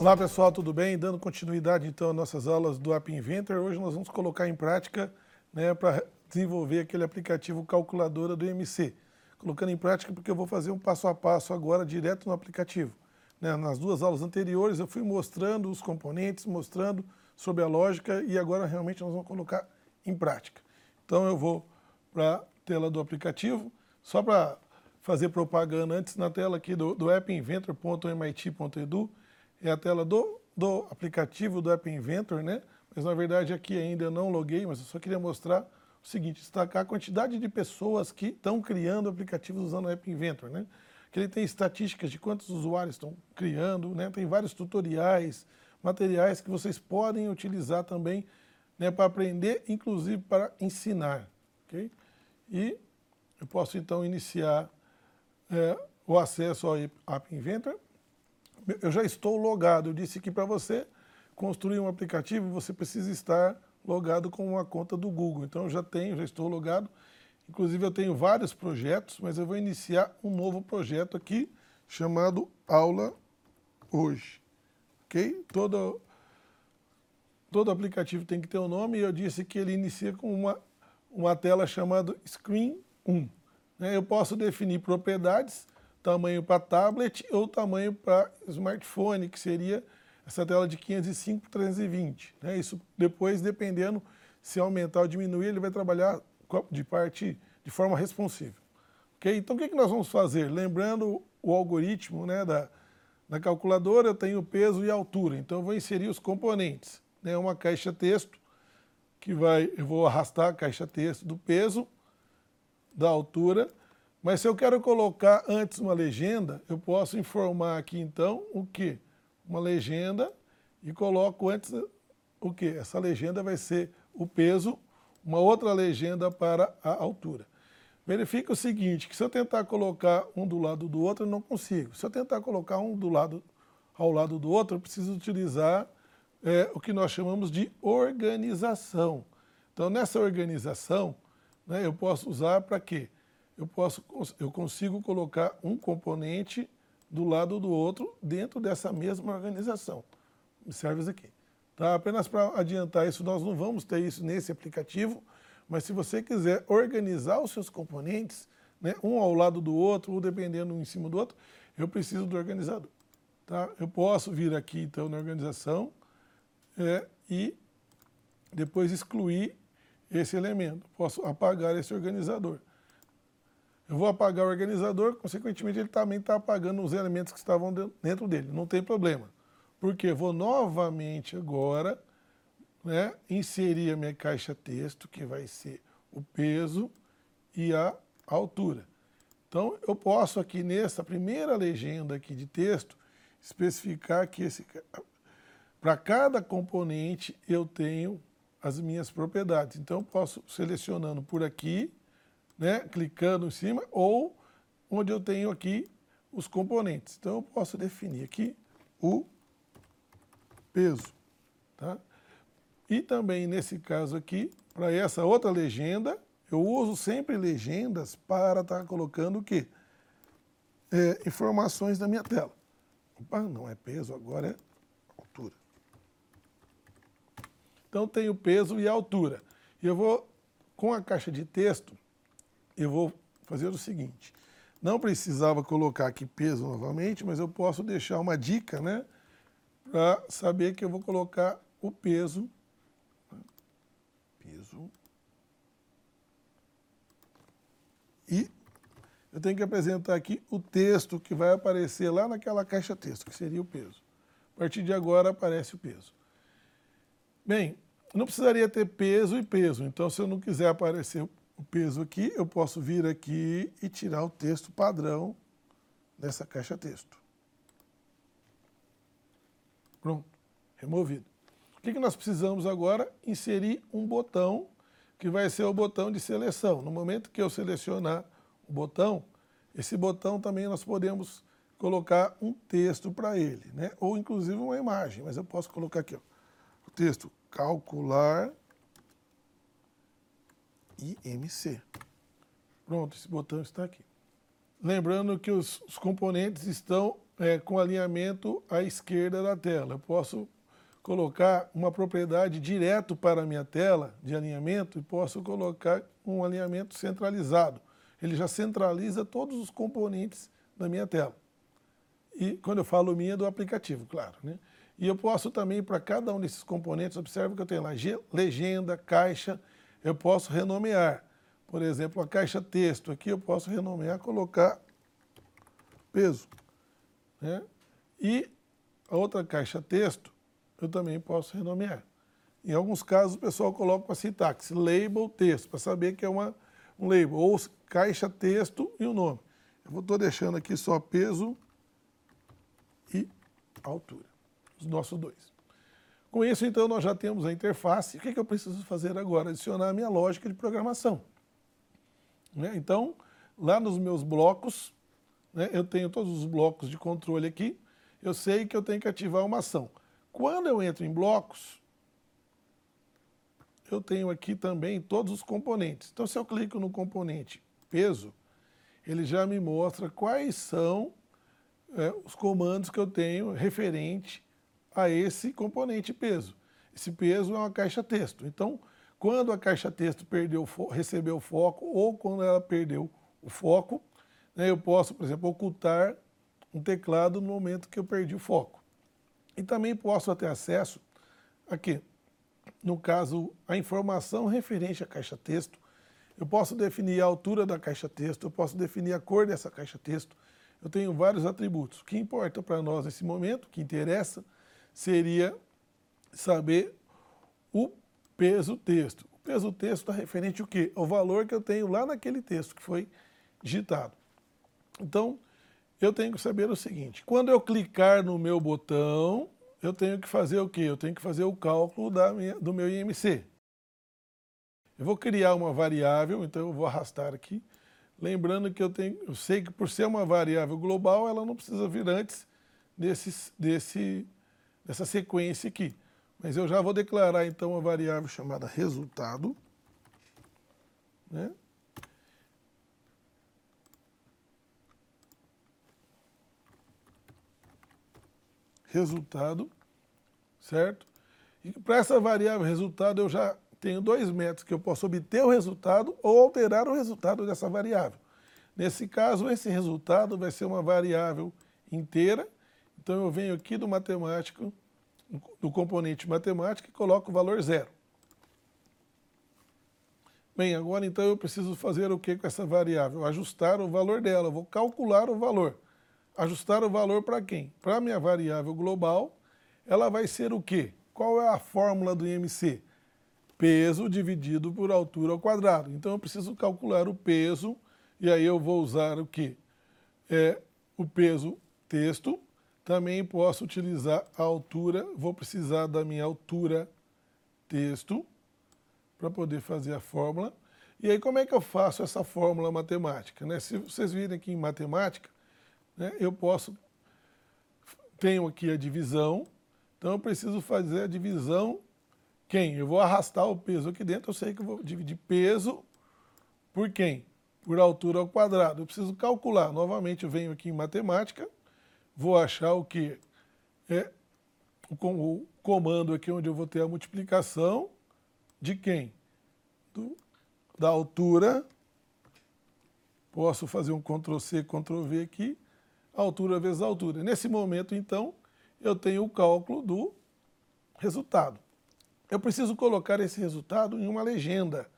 Olá pessoal, tudo bem? Dando continuidade então às nossas aulas do App Inventor, hoje nós vamos colocar em prática né, para desenvolver aquele aplicativo calculadora do MC. Colocando em prática porque eu vou fazer um passo a passo agora direto no aplicativo. Né, nas duas aulas anteriores eu fui mostrando os componentes, mostrando sobre a lógica e agora realmente nós vamos colocar em prática. Então eu vou para a tela do aplicativo, só para fazer propaganda antes na tela aqui do, do appinventor.mit.edu, é a tela do, do aplicativo do App Inventor, né? Mas na verdade aqui ainda eu não loguei, mas eu só queria mostrar o seguinte, destacar a quantidade de pessoas que estão criando aplicativos usando o App Inventor, né? Que ele tem estatísticas de quantos usuários estão criando, né? Tem vários tutoriais, materiais que vocês podem utilizar também né, para aprender, inclusive para ensinar. Okay? E eu posso então iniciar é, o acesso ao App Inventor. Eu já estou logado. Eu disse que para você construir um aplicativo, você precisa estar logado com uma conta do Google. Então eu já tenho, já estou logado. Inclusive eu tenho vários projetos, mas eu vou iniciar um novo projeto aqui chamado Aula Hoje. Ok? Todo, todo aplicativo tem que ter um nome e eu disse que ele inicia com uma, uma tela chamada Screen 1. Né? Eu posso definir propriedades, tamanho para tablet ou tamanho para smartphone, que seria essa tela de 505 por 320. Né? Isso depois, dependendo se aumentar ou diminuir, ele vai trabalhar de parte de forma responsiva. Okay? Então o que, que nós vamos fazer? Lembrando o algoritmo né, da, na calculadora eu tenho peso e altura, então eu vou inserir os componentes. Né? Uma caixa texto, que vai, eu vou arrastar a caixa texto do peso, da altura, mas se eu quero colocar antes uma legenda, eu posso informar aqui então o que? Uma legenda e coloco antes o que? Essa legenda vai ser o peso, uma outra legenda para a altura. Verifica o seguinte, que se eu tentar colocar um do lado do outro, eu não consigo. Se eu tentar colocar um do lado ao lado do outro, eu preciso utilizar é, o que nós chamamos de organização. Então, nessa organização, né, eu posso usar para quê? Eu, posso, eu consigo colocar um componente do lado do outro dentro dessa mesma organização. Observe isso aqui. Tá? Apenas para adiantar isso, nós não vamos ter isso nesse aplicativo, mas se você quiser organizar os seus componentes, né, um ao lado do outro, ou dependendo um em cima do outro, eu preciso do organizador. Tá? Eu posso vir aqui, então, na organização é, e depois excluir esse elemento. Posso apagar esse organizador. Eu vou apagar o organizador, consequentemente ele também está apagando os elementos que estavam dentro dele. Não tem problema. Porque vou novamente agora né, inserir a minha caixa texto, que vai ser o peso e a altura. Então, eu posso aqui nessa primeira legenda aqui de texto, especificar que esse para cada componente eu tenho as minhas propriedades. Então, eu posso selecionando por aqui, né, clicando em cima, ou onde eu tenho aqui os componentes. Então, eu posso definir aqui o peso. Tá? E também, nesse caso aqui, para essa outra legenda, eu uso sempre legendas para estar tá colocando o quê? É, informações na minha tela. Opa, não é peso, agora é altura. Então, tem o peso e altura. E eu vou, com a caixa de texto, eu vou fazer o seguinte. Não precisava colocar aqui peso novamente, mas eu posso deixar uma dica, né? Para saber que eu vou colocar o peso peso. E eu tenho que apresentar aqui o texto que vai aparecer lá naquela caixa texto, que seria o peso. A partir de agora aparece o peso. Bem, não precisaria ter peso e peso, então se eu não quiser aparecer o peso aqui, eu posso vir aqui e tirar o texto padrão dessa caixa texto. Pronto, removido. O que, nós precisamos agora? Inserir um botão, que vai ser o botão de seleção. No momento que eu selecionar o botão, esse botão também nós podemos colocar um texto para ele, né? ou inclusive uma imagem, mas eu posso colocar aqui ó, o texto calcular IMC. Pronto, esse botão está aqui. Lembrando que os, os componentes estão é, com alinhamento à esquerda da tela. Eu posso colocar uma propriedade direto para a minha tela de alinhamento e posso colocar um alinhamento centralizado. Ele já centraliza todos os componentes da minha tela. E quando eu falo minha, é do aplicativo, claro. Né? E eu posso também, para cada um desses componentes, observe que eu tenho lá legenda, caixa, eu posso renomear. Por exemplo, a caixa texto aqui eu posso renomear, colocar peso. Né? E a outra caixa texto eu também posso renomear. Em alguns casos o pessoal coloca para sintaxe, label texto, para saber que é uma, um label, ou caixa texto e o nome. Eu estou deixando aqui só peso e altura, os nossos dois. Com isso, então, nós já temos a interface. O que, é que eu preciso fazer agora? Adicionar a minha lógica de programação. Né? Então, lá nos meus blocos, né, eu tenho todos os blocos de controle aqui, eu sei que eu tenho que ativar uma ação. Quando eu entro em blocos, eu tenho aqui também todos os componentes. Então, se eu clico no componente peso, ele já me mostra quais são é, os comandos que eu tenho referente a esse componente peso. Esse peso é uma caixa texto. Então, quando a caixa texto perdeu, recebeu o foco ou quando ela perdeu o foco, né, eu posso, por exemplo, ocultar um teclado no momento que eu perdi o foco. E também posso ter acesso aqui, no caso, a informação referente à caixa texto. Eu posso definir a altura da caixa texto, eu posso definir a cor dessa caixa texto. Eu tenho vários atributos. O que importa para nós nesse momento, o que interessa, seria saber o peso texto. O peso texto está referente ao quê? Ao valor que eu tenho lá naquele texto que foi digitado. Então, eu tenho que saber o seguinte, quando eu clicar no meu botão, eu tenho que fazer o quê? Eu tenho que fazer o cálculo da minha, do meu IMC. Eu vou criar uma variável, então eu vou arrastar aqui. Lembrando que eu, tenho, eu sei que por ser uma variável global, ela não precisa vir antes desse, desse, dessa sequência aqui. Mas eu já vou declarar então uma variável chamada resultado. Né? Resultado, certo? E para essa variável resultado eu já tenho dois métodos que eu posso obter o resultado ou alterar o resultado dessa variável. Nesse caso, esse resultado vai ser uma variável inteira. Então, eu venho aqui do matemático, do componente matemática e coloco o valor zero. Bem, agora então eu preciso fazer o que com essa variável? Ajustar o valor dela, eu vou calcular o valor. Ajustar o valor para quem? Para a minha variável global, ela vai ser o quê? Qual é a fórmula do IMC? peso dividido por altura ao quadrado. Então eu preciso calcular o peso e aí eu vou usar o que? É o peso texto. Também posso utilizar a altura, vou precisar da minha altura texto para poder fazer a fórmula. E aí como é que eu faço essa fórmula matemática? Né? Se vocês virem aqui em matemática, né, eu posso, tenho aqui a divisão, então eu preciso fazer a divisão quem? Eu vou arrastar o peso aqui dentro, eu sei que eu vou dividir peso por quem? Por altura ao quadrado. Eu preciso calcular. Novamente, eu venho aqui em matemática, vou achar o que? É o comando aqui onde eu vou ter a multiplicação de quem? Do, da altura. Posso fazer um Ctrl+C, Ctrl+V aqui. Altura vezes altura. Nesse momento, então, eu tenho o cálculo do resultado eu preciso colocar esse resultado em uma legenda.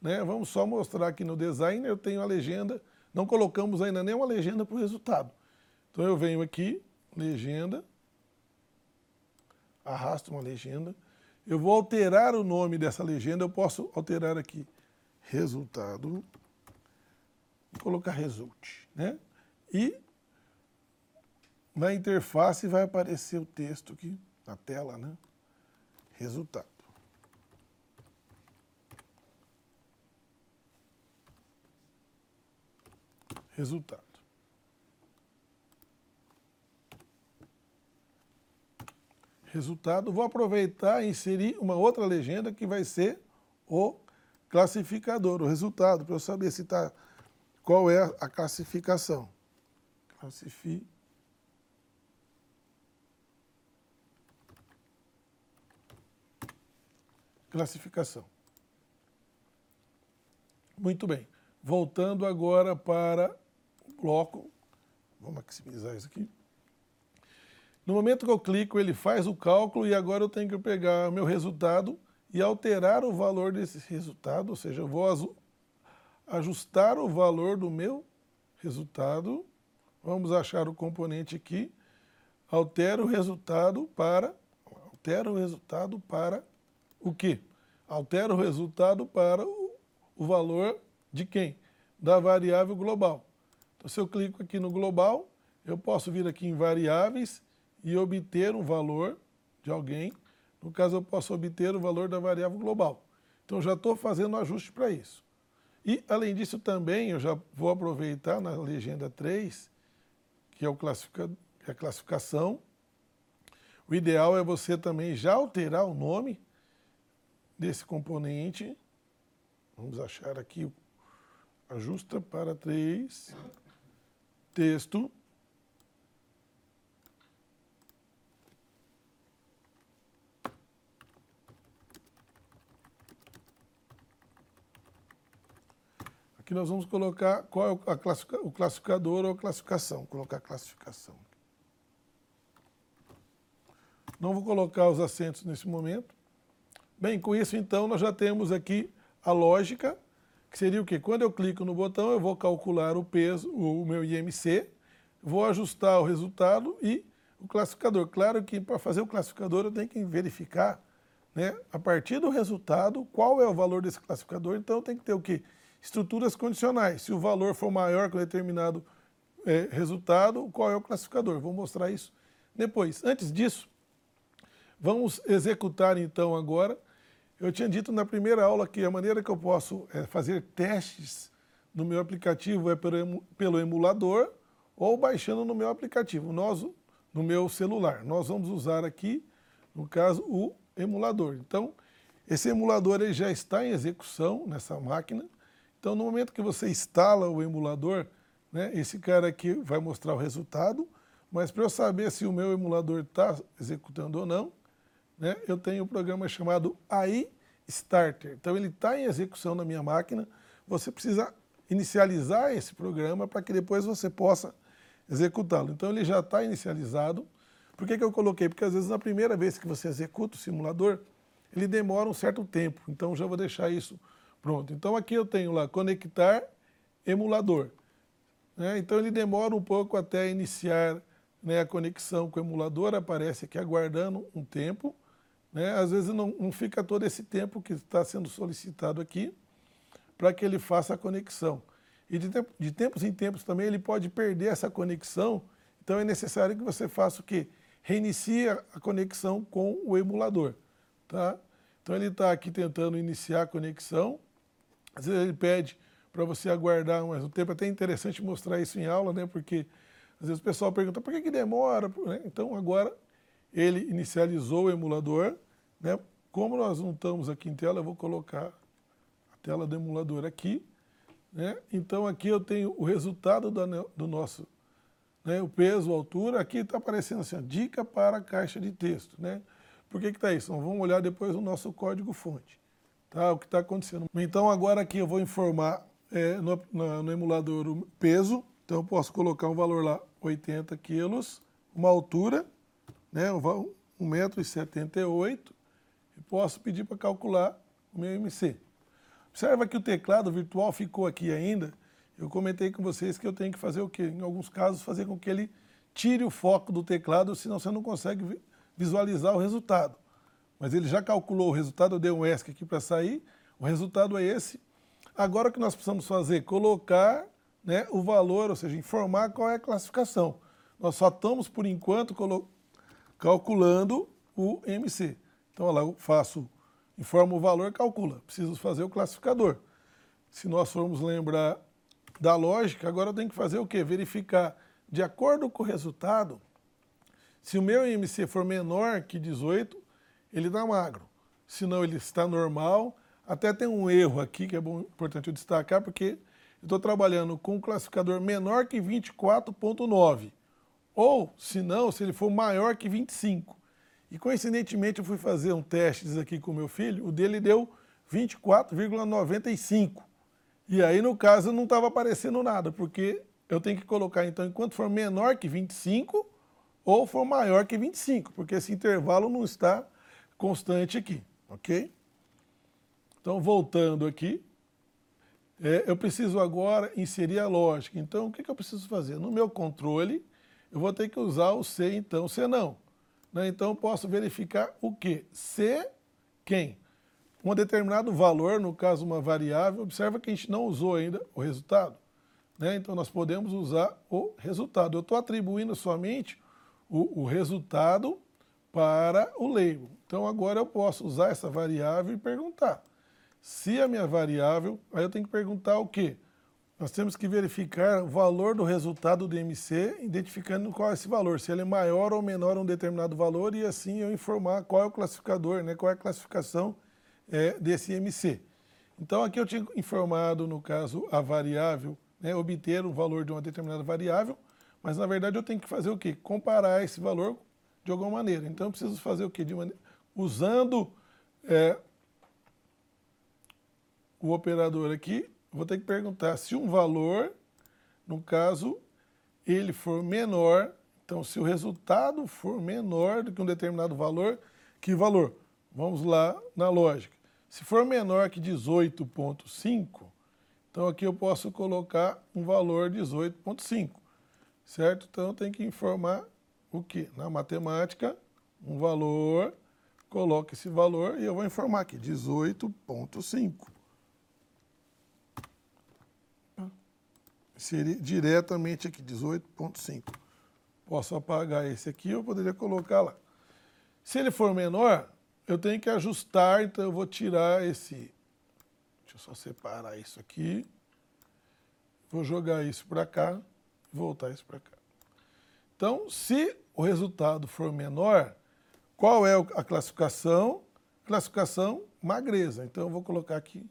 Né? Vamos só mostrar aqui no design, eu tenho a legenda, não colocamos ainda nenhuma legenda para o resultado. Então eu venho aqui, legenda, arrasto uma legenda, eu vou alterar o nome dessa legenda, eu posso alterar aqui, resultado, colocar result, né? E na interface vai aparecer o texto aqui na tela, né? Resultado. resultado. Resultado, vou aproveitar e inserir uma outra legenda que vai ser o classificador, o resultado, para eu saber se tá, qual é a classificação. Classificação. Muito bem. Voltando agora para o bloco. Vou maximizar isso aqui. No momento que eu clico, ele faz o cálculo e agora eu tenho que pegar o meu resultado e alterar o valor desse resultado, ou seja, eu vou ajustar o valor do meu resultado. Vamos achar o componente aqui. Altero o resultado para altero o resultado para o quê? Altero o resultado para o, o valor de quem? Da variável global. Então, se eu clico aqui no global, eu posso vir aqui em variáveis e obter um valor de alguém. No caso, eu posso obter o valor da variável global. Então, já estou fazendo um ajuste para isso. E, além disso, também eu já vou aproveitar na legenda 3, que é, o classifica, é a classificação. O ideal é você também já alterar o nome desse componente. Vamos achar aqui, ajusta para 3, texto. Aqui nós vamos colocar qual é o classificador ou a classificação. Vou colocar classificação. Não vou colocar os acentos nesse momento. Bem, com isso então nós já temos aqui a lógica, que seria o quê? Quando eu clico no botão, eu vou calcular o peso, o meu IMC, vou ajustar o resultado e o classificador. Claro que para fazer o classificador eu tenho que verificar, né, a partir do resultado, qual é o valor desse classificador. Então tem que ter o quê? Estruturas condicionais. Se o valor for maior que um determinado é, resultado, qual é o classificador? Vou mostrar isso depois. Antes disso, vamos executar então agora. Eu tinha dito na primeira aula que a maneira que eu posso é, fazer testes no meu aplicativo é pelo, emulador ou baixando no meu aplicativo, nós, no meu celular. Nós vamos usar aqui, no caso, o emulador. Então, esse emulador ele já está em execução nessa máquina. Então, no momento que você instala o emulador, né, esse cara aqui vai mostrar o resultado, mas para eu saber se o meu emulador está executando ou não, né, eu tenho um programa chamado AI Starter. Então, ele está em execução na minha máquina. Você precisa inicializar esse programa para que depois você possa executá-lo. Então, ele já está inicializado. Por que, que eu coloquei? Porque às vezes na primeira vez que você executa o simulador, ele demora um certo tempo. Então, já vou deixar isso Pronto, então aqui eu tenho lá conectar emulador. Né? Então ele demora um pouco até iniciar né, a conexão com o emulador, aparece aqui aguardando um tempo. Né? Às vezes não, não fica todo esse tempo que está sendo solicitado aqui para que ele faça a conexão. E de, de tempos em tempos também ele pode perder essa conexão, então é necessário que você faça o quê? Reinicie a conexão com o emulador. Tá? Então ele está aqui tentando iniciar a conexão, às vezes ele pede para você aguardar mais um tempo, é até interessante mostrar isso em aula, né? Porque às vezes o pessoal pergunta por que, que demora? Né? Então agora ele inicializou o emulador, né? Como nós não estamos aqui em tela, eu vou colocar a tela do emulador aqui. Né? Então aqui eu tenho o resultado do, do nosso, né? o peso, a altura. Aqui está aparecendo assim, dica para a caixa de texto. Né? Por que está isso? Então, vamos olhar depois o nosso código-fonte tá? o que está acontecendo. Então agora aqui eu vou informar é, no, no, no, emulador o peso, então eu posso colocar um valor lá, 80 quilos, uma altura, né, 1,78m, e posso pedir para calcular o meu MC. Observa que o teclado virtual ficou aqui ainda, eu comentei com vocês que eu tenho que fazer o quê? Em alguns casos, fazer com que ele tire o foco do teclado, senão você não consegue visualizar o resultado mas ele já calculou o resultado, eu dei um ESC aqui para sair, o resultado é esse. Agora o que nós precisamos fazer? Colocar né, o valor, ou seja, informar qual é a classificação. Nós só estamos, por enquanto, calculando o MC. Então, lá eu faço, informo o valor, calcula. Preciso fazer o classificador. Se nós formos lembrar da lógica, agora eu tenho que fazer o quê? Verificar, de acordo com o resultado, se o meu IMC for menor que 18, ele está magro. Senão ele está normal. Até tem um erro aqui que é bom, importante eu destacar, porque eu estou trabalhando com um classificador menor que 24.9. Ou, se não, se ele for maior que 25. E coincidentemente eu fui fazer um teste aqui com meu filho, o dele deu 24,95. E aí no caso não estava aparecendo nada, porque eu tenho que colocar então enquanto for menor que 25 ou for maior que 25, porque esse intervalo não está constante aqui, ok? Então voltando aqui, é, eu preciso agora inserir a lógica. Então, o que, que, eu preciso fazer? No meu controle, eu vou ter que usar o se, então, se não. Né? Então, eu posso verificar o quê? Se quem? Um determinado valor, no caso uma variável, observa que a gente não usou ainda o resultado. Né? Então, nós podemos usar o resultado. Eu estou atribuindo somente o, o resultado para o label. Então, agora eu posso usar essa variável e perguntar se a minha variável, aí eu tenho que perguntar o quê? Nós temos que verificar o valor do resultado do MC, identificando qual é esse valor, se ele é maior ou menor a um determinado valor, e assim eu informar qual é o classificador, né, qual é a classificação é, desse MC. Então aqui eu tinha informado, no caso, a variável, né, obter um valor de uma determinada variável, mas na verdade eu tenho que fazer o quê? Comparar esse valor de alguma maneira. Então eu preciso fazer o quê? De maneira, usando é, o operador aqui, vou ter que perguntar se um valor, no caso, ele for menor, então se o resultado for menor do que um determinado valor, que valor? Vamos lá na lógica. Se for menor que 18.5, então aqui eu posso colocar um valor 18.5, certo? Então tenho que informar o que? Na matemática, um valor, coloque esse valor e eu vou informar aqui, 18.5. seria diretamente aqui, 18.5. Posso apagar esse aqui, eu poderia colocar lá. Se ele for menor, eu tenho que ajustar, então eu vou tirar esse... Deixa eu só separar isso aqui. Vou jogar isso para cá, voltar isso para cá. Então, se o resultado for menor, qual é a classificação? Classificação magreza. Então, eu vou colocar aqui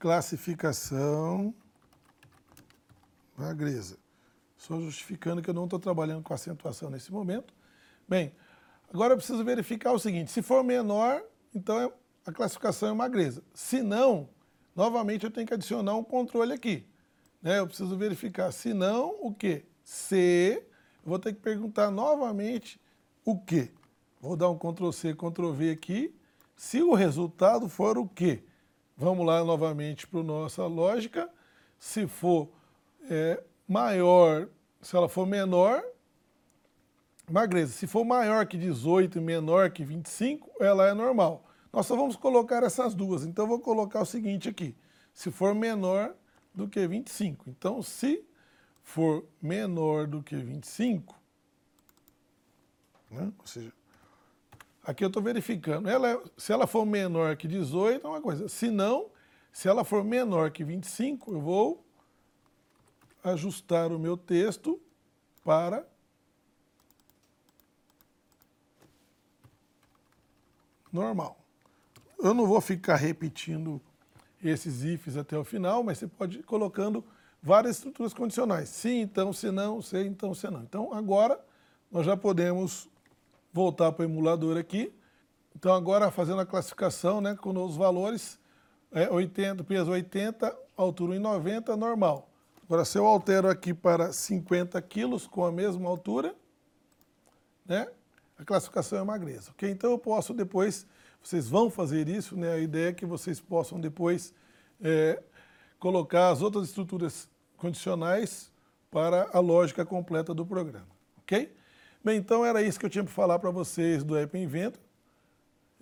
classificação magreza. Só justificando que eu não estou trabalhando com acentuação nesse momento. Bem, agora eu preciso verificar o seguinte, se for menor, então é, a classificação é magreza. Se não, novamente eu tenho que adicionar um controle aqui. Né? Eu preciso verificar, se não, o quê? Se, eu vou ter que perguntar novamente o quê? Vou dar um Ctrl C, Ctrl V aqui. Se o resultado for o quê? Vamos lá novamente para a nossa lógica. Se for é, maior, se ela for menor, magreza. Se for maior que 18 e menor que 25, ela é normal. Nós só vamos colocar essas duas. Então, eu vou colocar o seguinte aqui. Se for menor do que 25. Então, se for menor do que 25, né? ou seja, aqui eu estou verificando. Ela é, se ela for menor que 18, é uma coisa. Se não, se ela for menor que 25, eu vou ajustar o meu texto para normal. Eu não vou ficar repetindo esses ifs até o final, mas você pode ir colocando várias estruturas condicionais. Sim, então, se não, se então, se não. Então, agora nós já podemos voltar para o emulador aqui. Então, agora fazendo a classificação né, com os valores, é, 80, peso 80, altura 1,90, normal. Agora, se eu altero aqui para 50 quilos com a mesma altura, né, a classificação é magreza. Okay? Então, eu posso depois, vocês vão fazer isso, né, a ideia é que vocês possam depois é, colocar as outras estruturas condicionais para a lógica completa do programa. Ok? Bem, então era isso que eu tinha para falar para vocês do App Inventor.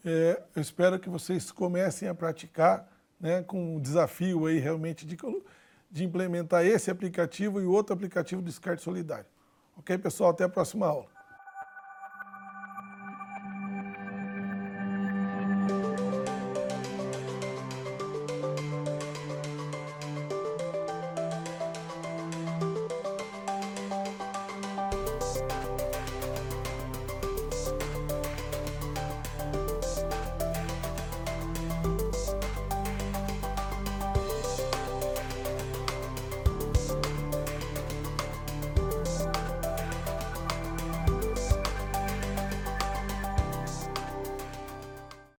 É, eu espero que vocês comecem a praticar né, com um desafio aí realmente de de implementar esse aplicativo e outro aplicativo de descarte solidário. Ok, pessoal? Até a próxima aula.